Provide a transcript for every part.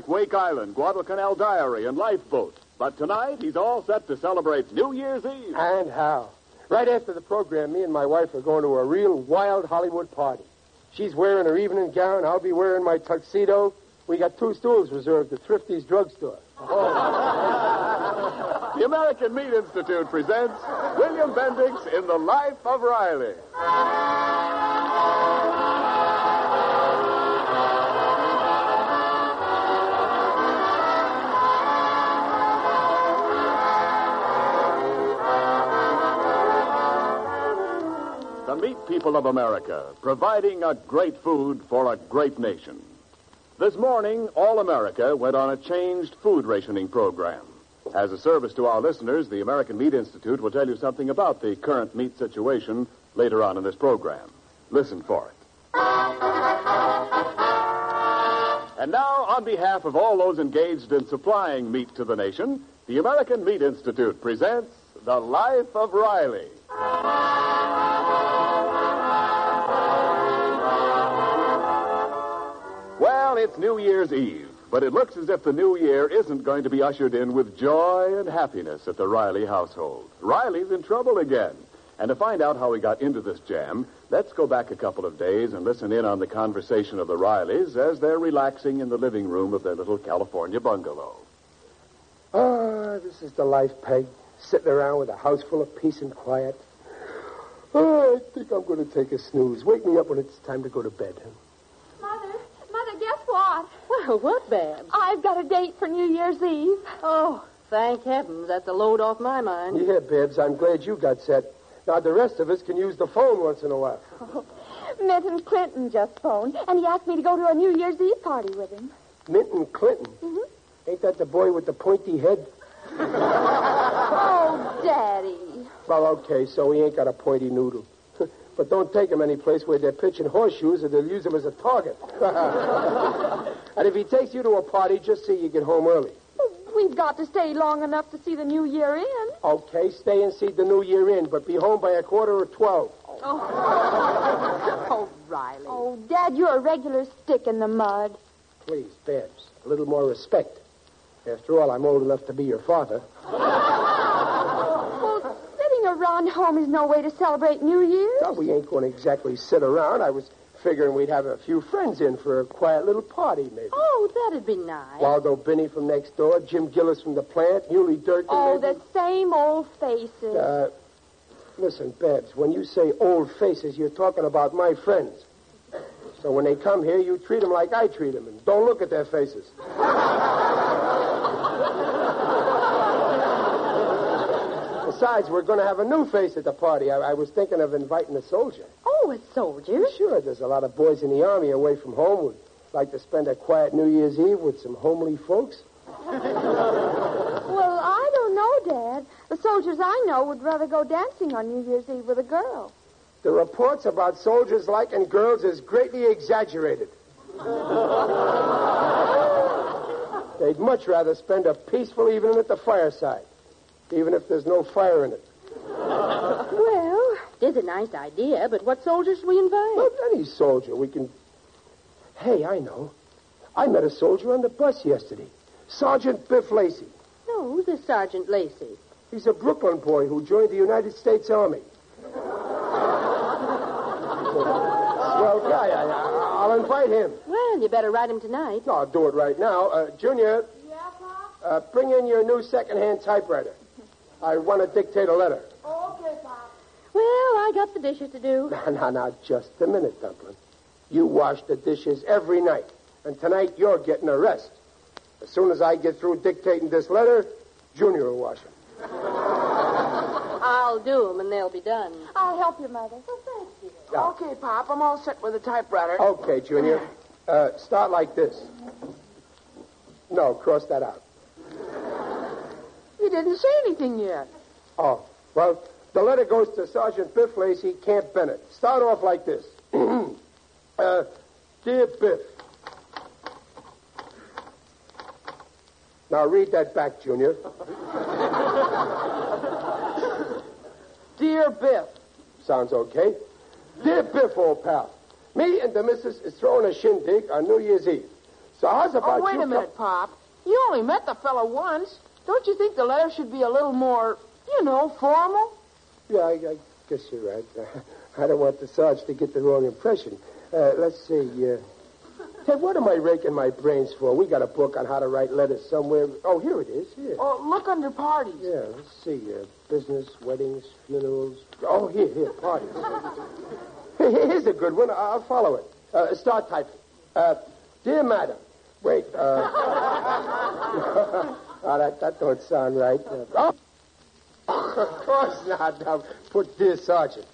Like Wake Island, Guadalcanal Diary, and Lifeboat. But tonight, he's all set to celebrate New Year's Eve. And how? Right after the program, me and my wife are going to a real wild Hollywood party. She's wearing her evening gown. I'll be wearing my tuxedo. We got two stools reserved at Thrifty's drugstore. The American Meat Institute presents William Bendix in The Life of Riley. The meat people of America, providing a great food for a great nation. This morning, All America went on a changed food rationing program. As a service to our listeners, the American Meat Institute will tell you something about the current meat situation later on in this program. Listen for it. And now, on behalf of all those engaged in supplying meat to the nation, the American Meat Institute presents The Life of Riley. It's New Year's Eve, but it looks as if the new year isn't going to be ushered in with joy and happiness at the Riley household. Riley's in trouble again. And to find out how he got into this jam, let's go back a couple of days and listen in on the conversation of the Rileys as they're relaxing in the living room of their little California bungalow. Ah, this is the life, Peg. Sitting around with a house full of peace and quiet. Oh, I think I'm going to take a snooze. Wake me up when it's time to go to bed. Mother, Mother, guess what? Well, what, Babs? I've got a date for New Year's Eve. Oh, thank heavens. That's a load off my mind. Yeah, Babs, I'm glad you got set. Now, the rest of us can use the phone once in a while. Minton Clinton just phoned, and he asked me to go to a New Year's Eve party with him. Minton Clinton. Mm-hmm. Ain't that the boy with the pointy head? Oh, Daddy. Well, okay, so he ain't got a pointy noodle. But don't take him any place where they're pitching horseshoes or they'll use him as a target. and if he takes you to a party, just see you get home early. We've got to stay long enough to see the new year in. Okay, stay and see the new year in, but be home by a quarter of twelve. Oh, Riley. Oh, Dad, you're a regular stick in the mud. Please, Babs, a little more respect. After all, I'm old enough to be your father. Well, sitting around home is no way to celebrate New Year's. Well, we ain't going to exactly sit around. I was figuring we'd have a few friends in for a quiet little party, maybe. Oh, that'd be nice. Waldo Binney from next door, Jim Gillis from the plant, Muley Durkin. Oh, maybe. the same old faces. Uh, listen, Babs, when you say old faces, you're talking about my friends. So when they come here, you treat them like I treat them, and don't look at their faces. Besides, we're going to have a new face at the party. I, I was thinking of inviting a soldier. Oh, a soldier? Sure, there's a lot of boys in the army away from home who'd like to spend a quiet New Year's Eve with some homely folks. Well, I don't know, Dad. The soldiers I know would rather go dancing on New Year's Eve with a girl. The reports about soldiers liking girls is greatly exaggerated. They'd much rather spend a peaceful evening at the fireside, even if there's no fire in it. Well, It is a nice idea, but what soldiers do we invite? Well, any soldier. We can. Hey, I know. I met a soldier on the bus yesterday. Sergeant Biff Lacey. No, who's this Sergeant Lacey? He's a Brooklyn boy who joined the United States Army. well, yeah, yeah, yeah. I'll invite him. Well, you better write him tonight. No, I'll do it right now. Uh, Junior, Yeah, Pop? uh, bring in your new second-hand typewriter. I want to dictate a letter. Okay, Pop. Well, I got the dishes to do. Now, now, now, just a minute, Dumpling. You wash the dishes every night, and tonight you're getting a rest. As soon as I get through dictating this letter, Junior will wash them. I'll do them, and they'll be done. I'll help you, Mother. Oh, thank you. Yeah. Okay, Pop, I'm all set with the typewriter. Okay, Junior. Uh, start like this. No, cross that out. You didn't say anything yet. Oh, well, the letter goes to Sergeant Biff Lacey, Camp Bennett. Start off like this. uh, Dear Biff. Now read that back, Junior. Dear Biff. Sounds okay. Dear Biff, old pal. Me and the missus is throwing a shindig on New Year's Eve. So how's about Oh, wait you a minute, Pop. You only met the fellow once. Don't you think the letter should be a little more, you know, formal? Yeah, I, I guess you're right. I don't want the Sarge to get the wrong impression. Uh, let's see. Uh, hey, what am I raking my brains for? We got a book on how to write letters somewhere. Oh, here it is. Here. Oh, look under parties. Yeah, let's see. Uh, business, weddings, funerals. Oh, here, here, parties. Here's a good one. I'll follow it. Uh, start typing. Uh, dear madam. Wait. Uh, oh, that, that don't sound right. Oh, of course not. Now, put dear sergeant.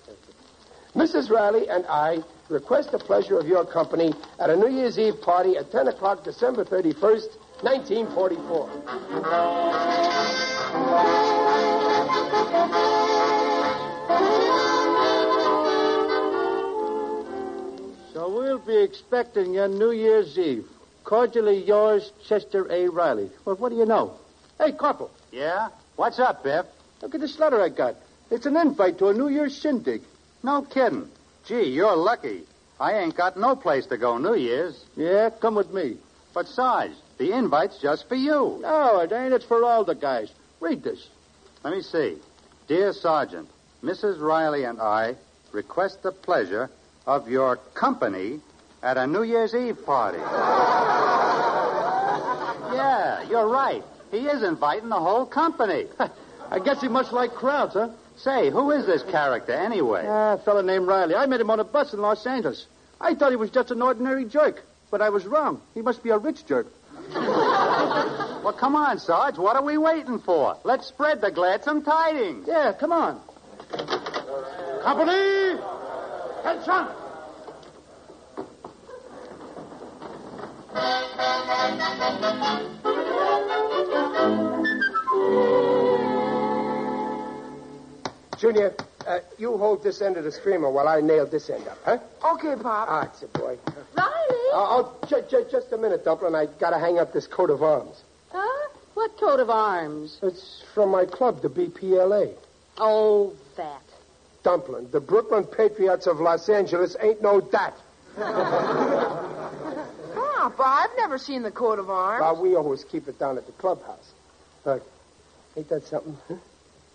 Mrs. Riley and I request the pleasure of your company at a New Year's Eve party at 10 o'clock, December 31st, 1944. So we'll be expecting you on New Year's Eve. Cordially yours, Chester A. Riley. Well, what do you know? Hey, Corporal, Yeah? What's up, Biff? look at this letter I got. It's an invite to a New Year's shindig. No kidding. Gee, you're lucky. I ain't got no place to go New Year's. Yeah, come with me. But Sarge, the invite's just for you. No, it ain't. It's for all the guys. Read this. Let me see. Dear Sergeant, Mrs. Riley and I request the pleasure of your company at a New Year's Eve party. yeah, you're right. He is inviting the whole company. I guess he must like crowds, huh? Say, who is this character anyway? Ah, a fella named Riley. I met him on a bus in Los Angeles. I thought he was just an ordinary jerk, but I was wrong. He must be a rich jerk. Well, come on, Sarge. What are we waiting for? Let's spread the gladsome tidings. Yeah, come on. Company! Attention! Junior, uh, you hold this end of the streamer while I nail this end up, huh? Okay, Pop. Ah, it's a boy. Riley? Uh, oh, just a minute, Dumpling. I gotta hang up this coat of arms. Huh? What coat of arms? It's from my club, the BPLA. Oh, that. Dumpling, the Brooklyn Patriots of Los Angeles ain't no that. Pop, I've never seen the coat of arms. Uh, we always keep it down at the clubhouse. Uh, ain't that something? huh?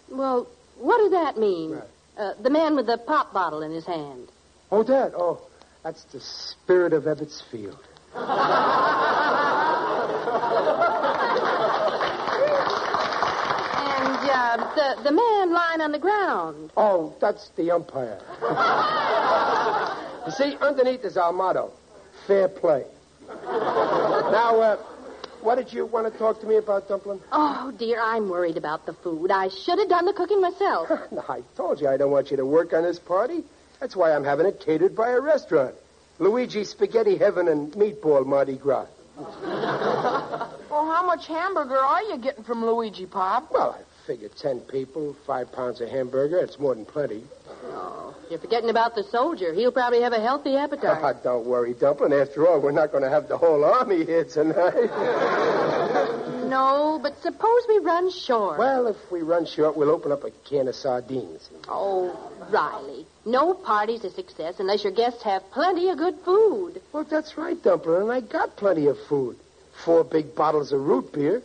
Well, what does that mean? Right. Uh, the man with the pop bottle in his hand. Oh, that? Oh, that's the spirit of Ebbets Field. And uh, the, the man lying on the ground. Oh, that's the umpire. you see, underneath is our motto fair play. Now, uh, what did you want to talk to me about, Dumpling? Oh, dear, I'm worried about the food. I should have done the cooking myself. No, I told you I don't want you to work on this party. That's why I'm having it catered by a restaurant. Luigi Spaghetti Heaven and Meatball Mardi Gras. Well, how much hamburger are you getting from Luigi, Pop? Well, I figure ten people, five pounds of hamburger. It's more than plenty. You're forgetting about the soldier. He'll probably have a healthy appetite. Ah, appetite. don't worry, Dumpling. After all, we're not going to have the whole army here tonight. No, but suppose we run short. Well, if we run short, we'll open up a can of sardines. Oh, Riley. No party's a success unless your guests have plenty of good food. Well, that's right, Dumpler, and I got plenty of food. Four big bottles of root beer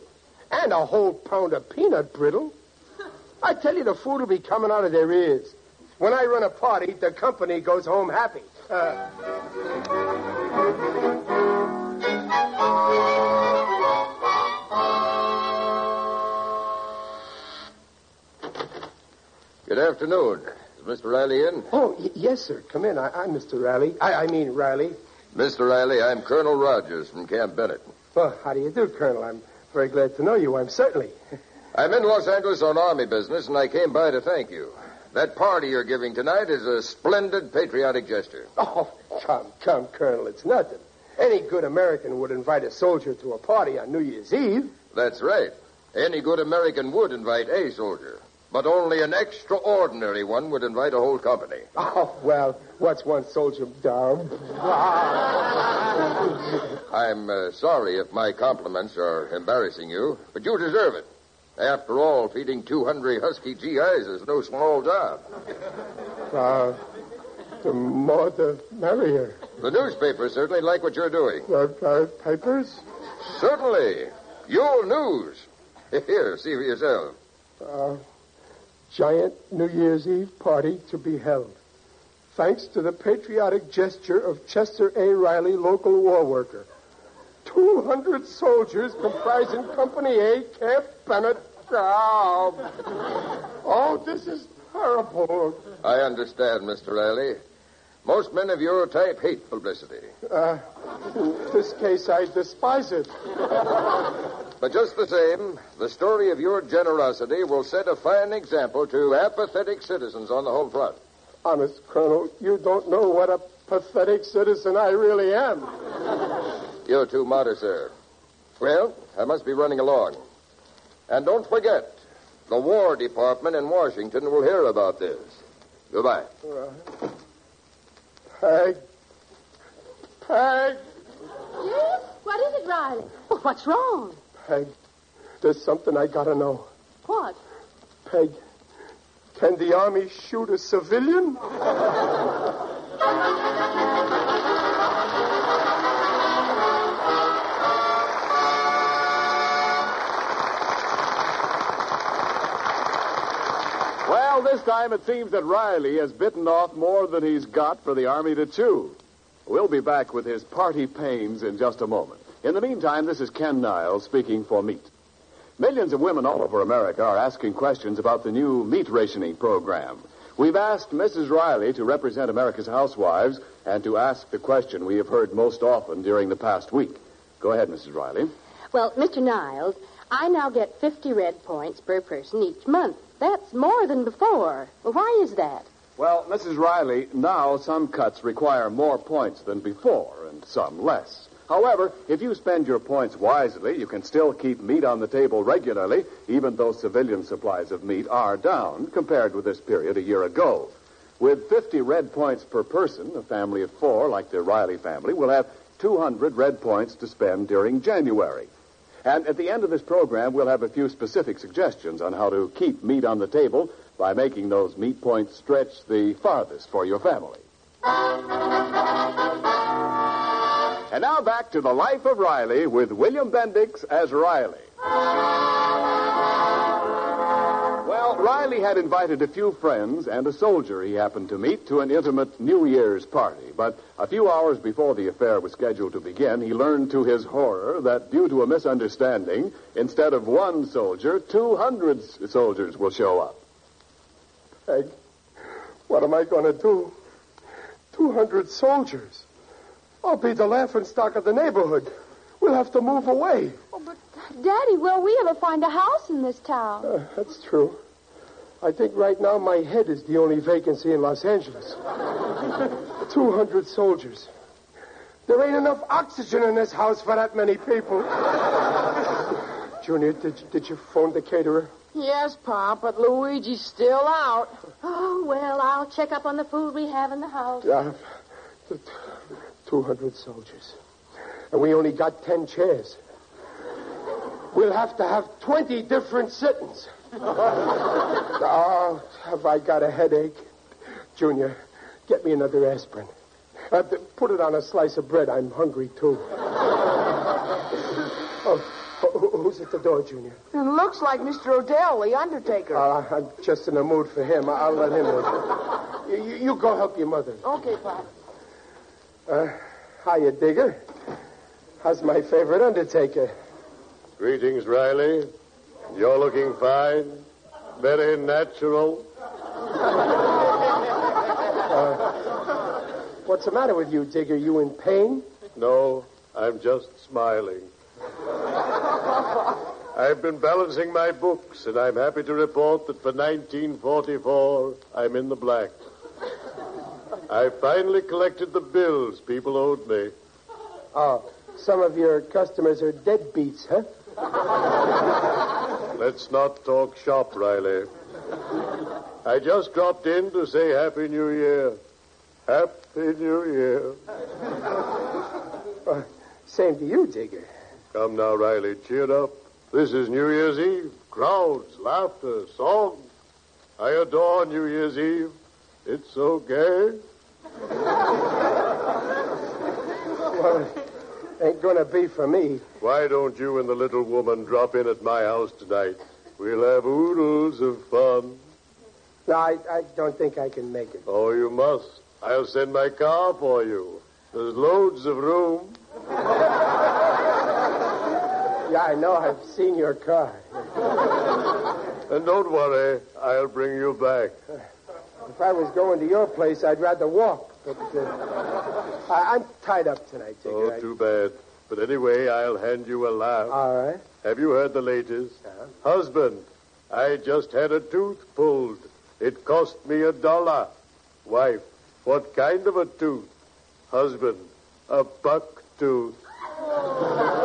and a whole pound of peanut brittle. I tell you, the food will be coming out of their ears. When I run a party, the company goes home happy. Uh... Good afternoon. Is Mr. Riley in? Oh, y- yes, sir. Come in. I- I'm Mr. Riley. I-, I mean, Riley. Mr. Riley, I'm Colonel Rogers from Camp Bennett. Well, how do you do, Colonel? I'm very glad to know you. I'm certainly. I'm in Los Angeles on Army business, and I came by to thank you. That party you're giving tonight is a splendid patriotic gesture. Oh, come, come, Colonel. It's nothing. Any good American would invite a soldier to a party on New Year's Eve. That's right. Any good American would invite a soldier, but only an extraordinary one would invite a whole company. Oh, well, what's one soldier down? I'm uh, sorry if my compliments are embarrassing you, but you deserve it. After all, feeding two hungry husky GIs is no small job. Uh, the more the merrier. The newspapers certainly like what you're doing. The uh, papers? Certainly. Your news. Here, see for yourself. Uh, giant New Year's Eve party to be held. Thanks to the patriotic gesture of Chester A. Riley, local war worker. 200 soldiers comprising Company A, Camp Bennett. Oh, oh this is terrible. I understand, Mr. Riley. Most men of your type hate publicity. Uh, in this case, I despise it. But just the same, the story of your generosity will set a fine example to apathetic citizens on the home front. Honest, Colonel, you don't know what a pathetic citizen I really am. You're too modest, sir. Well, I must be running along. And don't forget, the War Department in Washington will hear about this. Goodbye. Uh, Peg. Peg. Yes? What is it, Riley? Well, what's wrong? Peg, there's something I gotta know. What? Peg, can the Army shoot a civilian? Well, this time it seems that Riley has bitten off more than he's got for the Army to chew. We'll be back with his party pains in just a moment. In the meantime, this is Ken Niles speaking for Meat. Millions of women all over America are asking questions about the new meat rationing program. We've asked Mrs. Riley to represent America's housewives and to ask the question we have heard most often during the past week. Go ahead, Mrs. Riley. Well, Mr. Niles, I now get 50 red points per person each month. That's more than before. Well, why is that? Well, Mrs. Riley, now some cuts require more points than before, and some less. However, if you spend your points wisely, you can still keep meat on the table regularly, even though civilian supplies of meat are down compared with this period a year ago. With 50 red points per person, a family of four, like the Riley family, will have 200 red points to spend during January. And at the end of this program, we'll have a few specific suggestions on how to keep meat on the table by making those meat points stretch the farthest for your family. And now back to the life of Riley with William Bendix as Riley. Well, Riley had invited a few friends and a soldier he happened to meet to an intimate New Year's party. But a few hours before the affair was scheduled to begin, he learned to his horror that due to a misunderstanding, instead of one soldier, 200 soldiers will show up. Peg, what am I gonna do? 200 soldiers. I'll be the laughing stock of the neighborhood. We'll have to move away. Oh, but, Daddy, will we ever find a house in this town? Uh, that's true. I think right now my head is the only vacancy in Los Angeles. 200 soldiers. There ain't enough oxygen in this house for that many people. Junior, did, did you phone the caterer? Yes, Pop, but Luigi's still out. Oh, well, I'll check up on the food we have in the house. Yeah. 200 soldiers. And we only got 10 chairs. We'll have to have 20 different sittings. oh, have I got a headache? Junior, get me another aspirin. Uh, put it on a slice of bread. I'm hungry, too. oh, who's at the door, Junior? It looks like Mr. Odell, the undertaker. Uh, I'm just in the mood for him. I'll let him in. You, you go help your mother. Okay, Pop. Uh, hiya, Digger. How's my favorite undertaker? Greetings, Riley. You're looking fine. Very natural. Uh, what's the matter with you, Digger? You in pain? No, I'm just smiling. I've been balancing my books, and I'm happy to report that for 1944, I'm in the black. I finally collected the bills people owed me. Oh, some of your customers are deadbeats, huh? Let's not talk shop, Riley. I just dropped in to say Happy New Year. Happy New Year. Uh, same to you, Digger. Come now, Riley, cheer up. This is New Year's Eve. Crowds, laughter, songs. I adore New Year's Eve. It's so gay. Well, ain't gonna be for me. Why don't you and the little woman drop in at my house tonight? We'll have oodles of fun. No, I, I don't think I can make it. Oh, you must. I'll send my car for you. There's loads of room. Yeah, I know. I've seen your car. and don't worry. I'll bring you back. If I was going to your place, I'd rather walk. But uh, I, am tied up tonight, Digger. Oh, too bad. But anyway, I'll hand you a laugh. All right. Have you heard the latest? Uh-huh. Husband, I just had a tooth pulled. It cost me a dollar. Wife, what kind of a tooth? Husband, a buck tooth.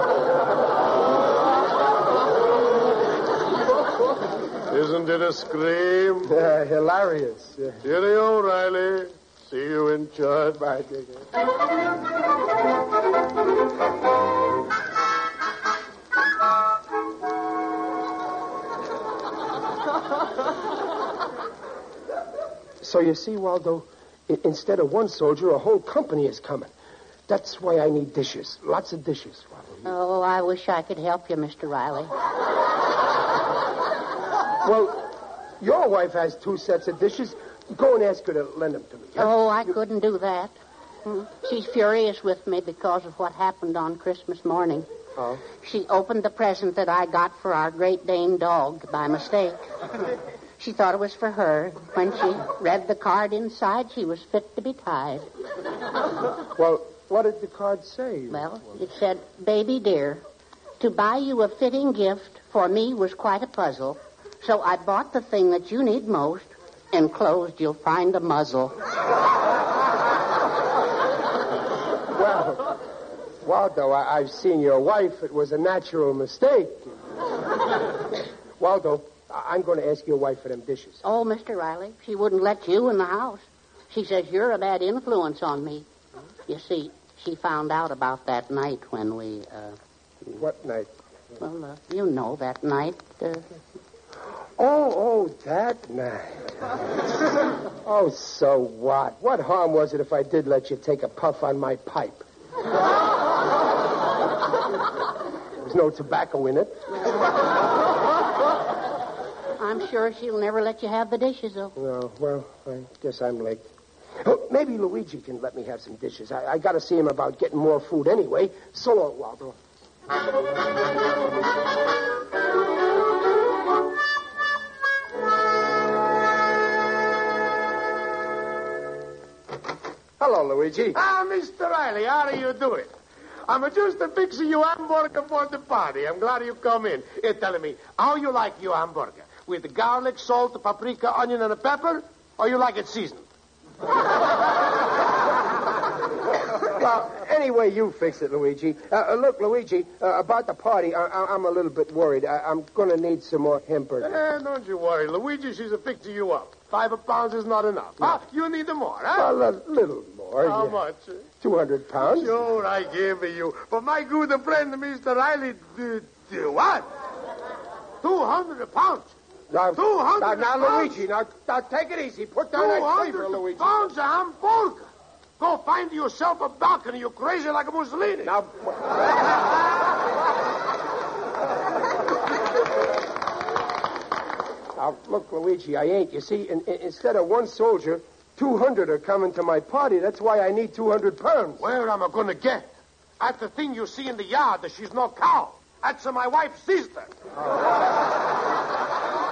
Isn't it a scream? Yeah, hilarious. Yeah. Cheerio, Riley. See you in church. Bye, Digger. So you see, Waldo, I- instead of one soldier, a whole company is coming. That's why I need dishes. Lots of dishes, Waldo. Oh, I wish I could help you, Mr. Riley. Well, your wife has two sets of dishes. Go and ask her to lend them to me. huh? Oh, I couldn't do that. She's furious with me because of what happened on Christmas morning. Oh. She opened the present that I got for our Great Dane dog by mistake. She thought it was for her. When she read the card inside, she was fit to be tied. Well, what did the card say? Well, it said, Baby dear, to buy you a fitting gift for me was quite a puzzle. So I bought the thing that you need most. Enclosed, you'll find a muzzle. Well, Waldo, I- I've seen your wife. It was a natural mistake. Waldo, I- I'm going to ask your wife for them dishes. Oh, Mr. Riley, she wouldn't let you in the house. She says you're a bad influence on me. You see, she found out about that night when we, uh, What night? well, uh, you know that night. Uh, Oh, oh, that night. oh, so what? What harm was it if I did let you take a puff on my pipe? There's no tobacco in it. I'm sure she'll never let you have the dishes, though. No, well, I guess I'm late. Oh, maybe Luigi can let me have some dishes. I, I got to see him about getting more food anyway. So long, Waldo. Hello, Luigi. Ah, Mr. Riley, how are you doing? I'm just fixing you hamburger for the party. I'm glad you come in. Here, tell me, how you like your hamburger? With garlic, salt, paprika, onion, and a pepper? Or you like it seasoned? Well, anyway, you fix it, Luigi. Uh, uh, look, Luigi, uh, about the party, I, I'm a little bit worried. I, I'm going to need some more hamburger. Eh, don't you worry. Luigi, she's a fixing you up. Five pounds is not enough. Huh? Ah, you need more, huh? Well, a little more. How yeah. much? 200 pounds. Sure, I give you. But my good friend, Mr. Riley, do, do what? 200 pounds. Now, 200 now, now. Luigi, now, now take it easy. Put down that 200 cleaver, Luigi. pounds of hamburger. Go find yourself a balcony. You're crazy like a Mussolini. Now, now, look, Luigi, I ain't. You see, in, in- instead of one soldier, 200 are coming to my party. That's why I need 200 pounds. Where am I going to get? That's the thing you see in the yard. That she's no cow. That's my wife's sister.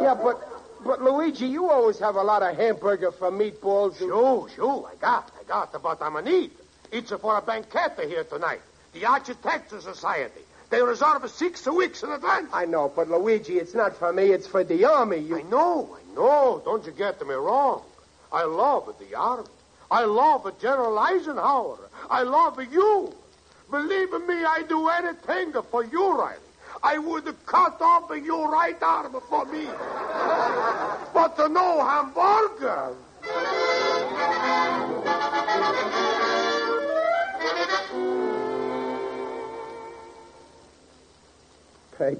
Yeah, but, but Luigi, you always have a lot of hamburger for meatballs. and- Sure, sure, I got, I got, but I'm a need. It's for a banquet here tonight. The Architecture Society. They reserve six weeks in advance. I know, but Luigi, it's not for me. It's for the army. You... I know, I know. Don't you get me wrong. I love the army. I love General Eisenhower. I love you. Believe me, I do anything for you, Riley. I would cut off your right arm for me. but no hamburger. Peg,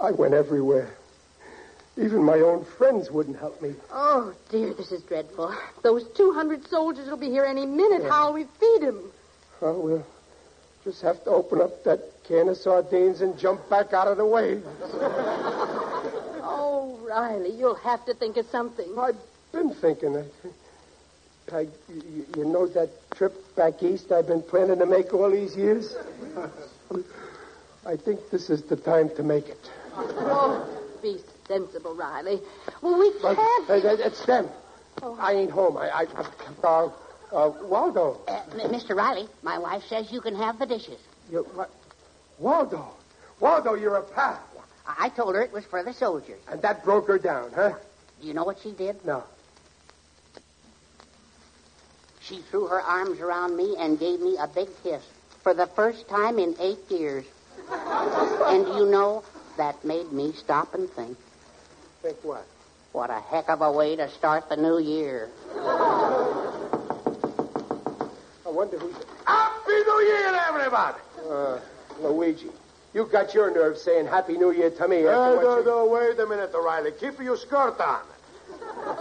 I went everywhere. Even my own friends wouldn't help me. Oh, dear, this is dreadful. Those 200 soldiers will be here any minute. How'll we feed them? Oh, we'll just have to open up that can of sardines and jump back out of the way. Oh, Riley, you'll have to think of something. I've been thinking. I- Peg, you, you know that trip back east I've been planning to make all these years? I think this is the time to make it. Oh, be sensible, Riley. Well, we can't. hey, that- it's them. I ain't home. I, I, uh, uh, Waldo. Uh, M- Mr. Riley, my wife says you can have the dishes. You, what? Waldo. Waldo, you're a pal. I I told her it was for the soldiers. And that broke her down, huh? Do you know what she did? No. She threw her arms around me and gave me a big kiss for the first time in eight years. And you know, that made me stop and think. Think what? What a heck of a way to start the new year. I wonder who's. Happy New Year, everybody. Uh, Luigi. You got your nerve saying Happy New Year to me. No, after what no, you- no, wait a minute, Riley. Keep your skirt on.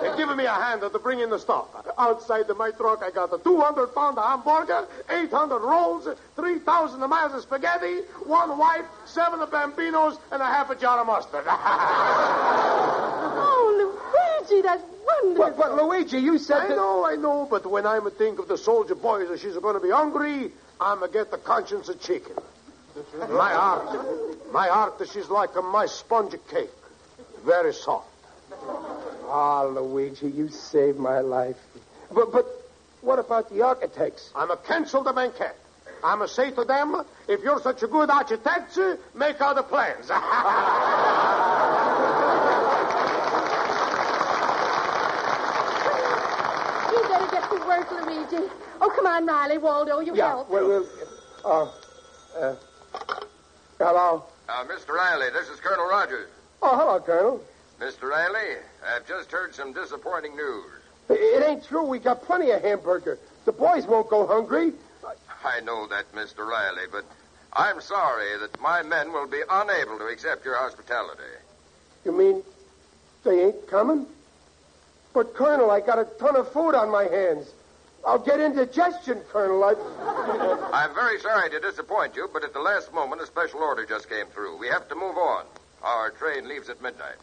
They're giving me a hand to bring in the stuff. Outside of my truck, I got a 200 pound hamburger, 800 rolls, 3,000 miles of spaghetti, one wife, seven bambinos, and a half a jar of mustard. Oh, Luigi, that's wonderful. But, but Luigi, you said I that. know, I know, but when I'm a think of the soldier boys that she's going to be hungry, I'm going to get the conscience of chicken. My heart, my heart, she's like a my sponge cake. Very soft. Ah, Luigi, you saved my life. But, but what about the architects? I'm a to cancel the banquet. I'm going to say to them, if you're such a good architect, make other plans. You better get to work, Luigi. Oh, come on, Riley, Waldo, you yeah, help. well, well, uh, uh, hello. Uh, Mr. Riley, this is Colonel Rogers. Oh, hello, Colonel. Mr. Riley, I've just heard some disappointing news. It, ain't true. We got plenty of hamburger. The boys won't go hungry. I know that, Mr. Riley, but I'm sorry that my men will be unable to accept your hospitality. You mean they ain't coming? But, Colonel, I got a ton of food on my hands. I'll get indigestion, Colonel. I... I'm very sorry to disappoint you, but at the last moment, a special order just came through. We have to move on. Our train leaves at midnight.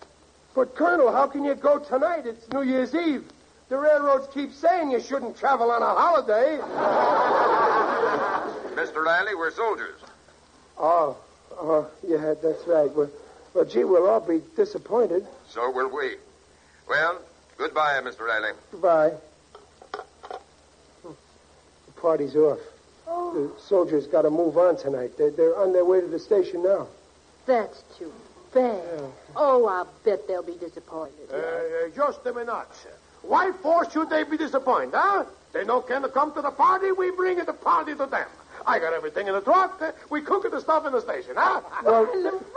But, Colonel, how can you go tonight? It's New Year's Eve. The railroads keep saying you shouldn't travel on a holiday. Mr. Riley, we're soldiers. Oh, oh, yeah, that's right. Well, well, gee, we'll all be disappointed. So will we. Well, goodbye, Mr. Riley. Goodbye. The party's off. Oh. The soldiers got to move on tonight. They're, they're on their way to the station now. That's too bad. Oh, I'll bet they'll be disappointed. Uh, uh, just a minute. Why for should they be disappointed, huh? They no can come to the party, we bring the party to them. I got everything in the truck. We cook it the stuff in the station, huh? Well,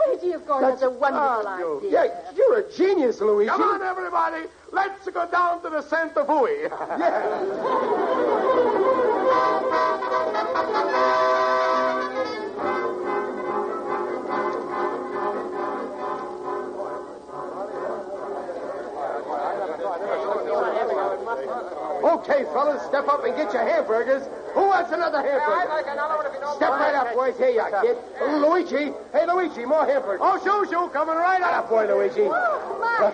Luigi, of course, that's, a wonderful Oh, idea. Yeah, you're a genius, Luigi. Come on, everybody. Let's go down to the Santa Fe. Okay, fellas, step up and get your hamburgers. Who wants another hamburger? Step right up, boys. Here you are, kid. Luigi. Hey, Luigi, more hamburgers. Oh, shoo, shoo, coming right up. up. boy, Luigi. Oh, my.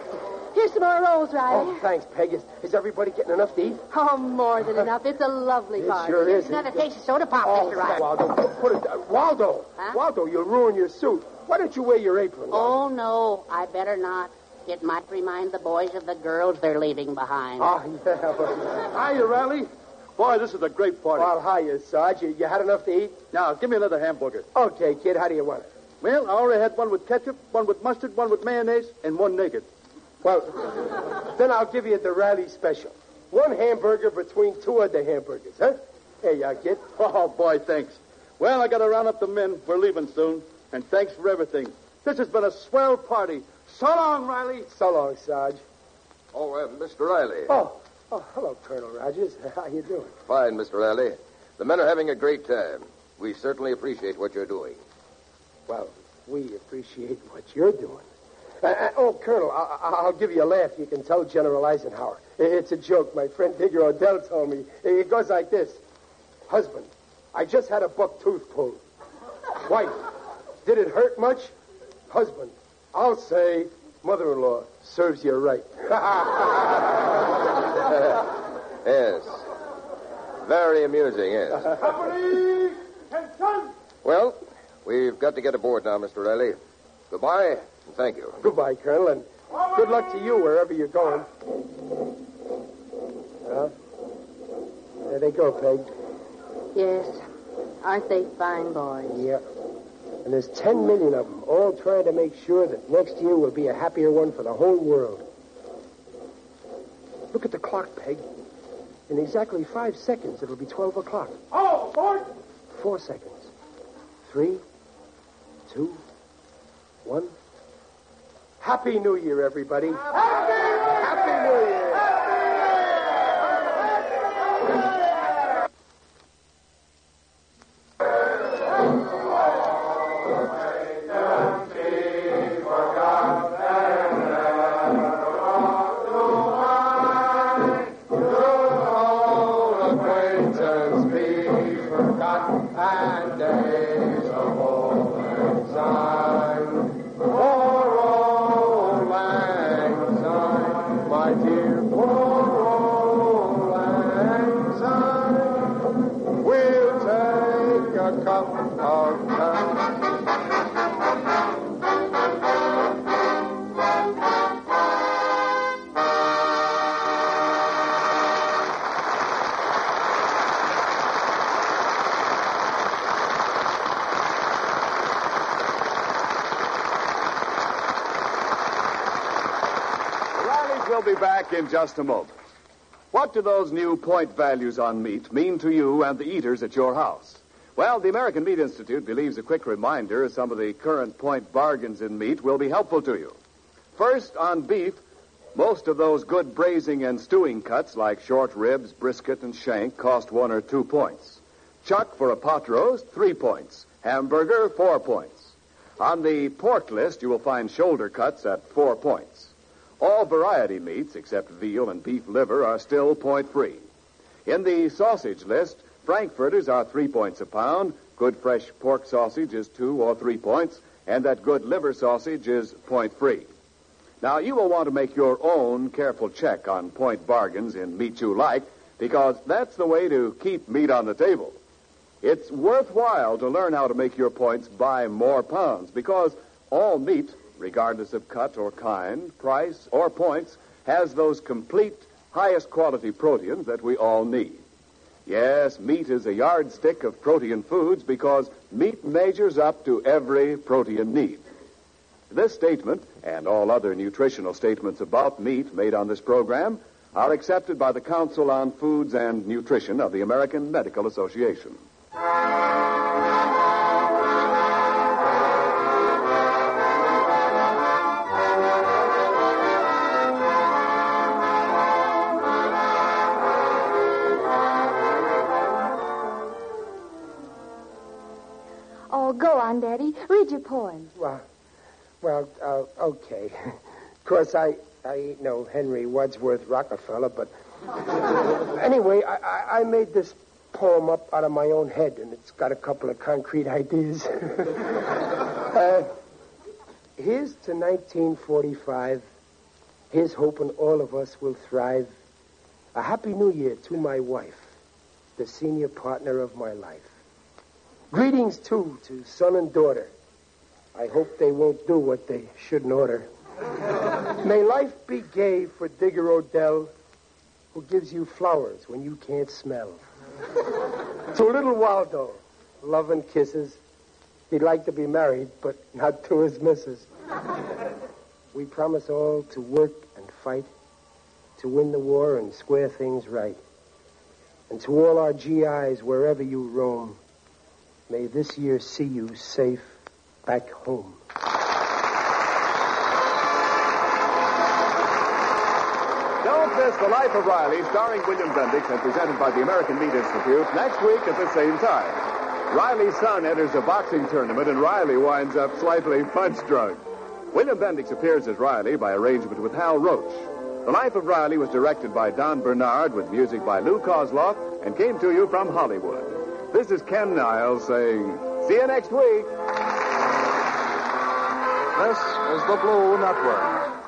Here's some more rolls, Riley. Oh, thanks, Peg. Is, is everybody getting enough to eat? Oh, more than enough. It's a lovely It party. sure is. Another taste of soda pop, Oh, Mr. Riley. Waldo, put, put it. Uh, Waldo, Huh? Waldo, you'll ruin your suit. Why don't you wear your apron? Oh, no, I better not. It might remind the boys of the girls they're leaving behind. Oh, yeah. But... Hiya, Riley. Boy, this is a great party. Well, hiya, Sarge. You, you had enough to eat? Now, give me another hamburger. Okay, kid. How do you want it? Well, I already had one with ketchup, one with mustard, one with mayonnaise, and one naked. Well, then I'll give you the Riley special. One hamburger between two other hamburgers, huh? Hey, you are, kid. Oh, boy, thanks. Well, I got to round up the men. We're leaving soon. And thanks for everything. This has been a swell party. So long, Riley. So long, Sarge. Oh, uh, Mr. Riley. Oh, oh, hello, Colonel Rogers. How you doing? Fine, Mr. Riley. The men are having a great time. We certainly appreciate what you're doing. Well, we appreciate what you're doing. Uh, uh, oh, Colonel, I- I- I'll give you a laugh. You can tell General Eisenhower. It's a joke. My friend Digger Odell told me. It goes like this Husband, I just had a buck tooth pulled. Wife, did it hurt much? Husband, I'll say mother in law serves you right. Yes. Very amusing, yes. Company, attention. Well, we've got to get aboard now, Mr. Riley. Goodbye, and thank you. Goodbye, Colonel, and good luck to you wherever you're going. Well, there they go, Peg. Yes. Aren't they fine boys? Yeah. And there's 10 million of them, all trying to make sure that next year will be a happier one for the whole world. Look at the clock, Peg. In exactly five seconds, it'll be 12 o'clock. Oh, aboard. Four seconds. Three, two, one. Happy New Year, everybody. Happy New Will be back in just a moment. What do those new point values on meat mean to you and the eaters at your house? Well, the American Meat Institute believes a quick reminder of some of the current point bargains in meat will be helpful to you. First, on beef, most of those good braising and stewing cuts like short ribs, brisket, and shank cost one or two points. Chuck for a pot roast, three points. Hamburger, four points. On the pork list, you will find shoulder cuts at four points. All variety meats, except veal and beef liver, are still point free. In the sausage list, frankfurters are three points a pound, good fresh pork sausage is two or three points, and that good liver sausage is point free. Now, you will want to make your own careful check on point bargains in meat you like, because that's the way to keep meat on the table. It's worthwhile to learn how to make your points buy more pounds, because all meat, regardless of cut or kind, price, or points, has those complete, highest quality proteins that we all need. Yes, meat is a yardstick of protein foods because meat measures up to every protein need. This statement, and all other nutritional statements about meat made on this program, are accepted by the Council on Foods and Nutrition of the American Medical Association. Daddy. Read your poem. Well, well, uh, okay. of course, I, I ain't no Henry Wadsworth Rockefeller, but anyway, I, I, I made this poem up out of my own head, and it's got a couple of concrete ideas. uh, here's to 1945. Here's hoping all of us will thrive. A happy new year to my wife, the senior partner of my life. Greetings, too, to son and daughter. I hope they won't do what they shouldn't order. May life be gay for Digger O'Dell, who gives you flowers when you can't smell. to little Waldo, love and kisses. He'd like to be married, but not to his missus. We promise all to work and fight, to win the war and square things right. And to all our GIs, wherever you roam, may this year see you safe back home. Don't miss The Life of Riley, starring William Bendix and presented by the American Meat Institute next week at the same time. Riley's son enters a boxing tournament and Riley winds up slightly punch drunk. William Bendix appears as Riley by arrangement with Hal Roach. The Life of Riley was directed by Don Bernard with music by Lou Kosloff and came to you from Hollywood. This is Ken Niles saying, see you next week. This is the Blue Network.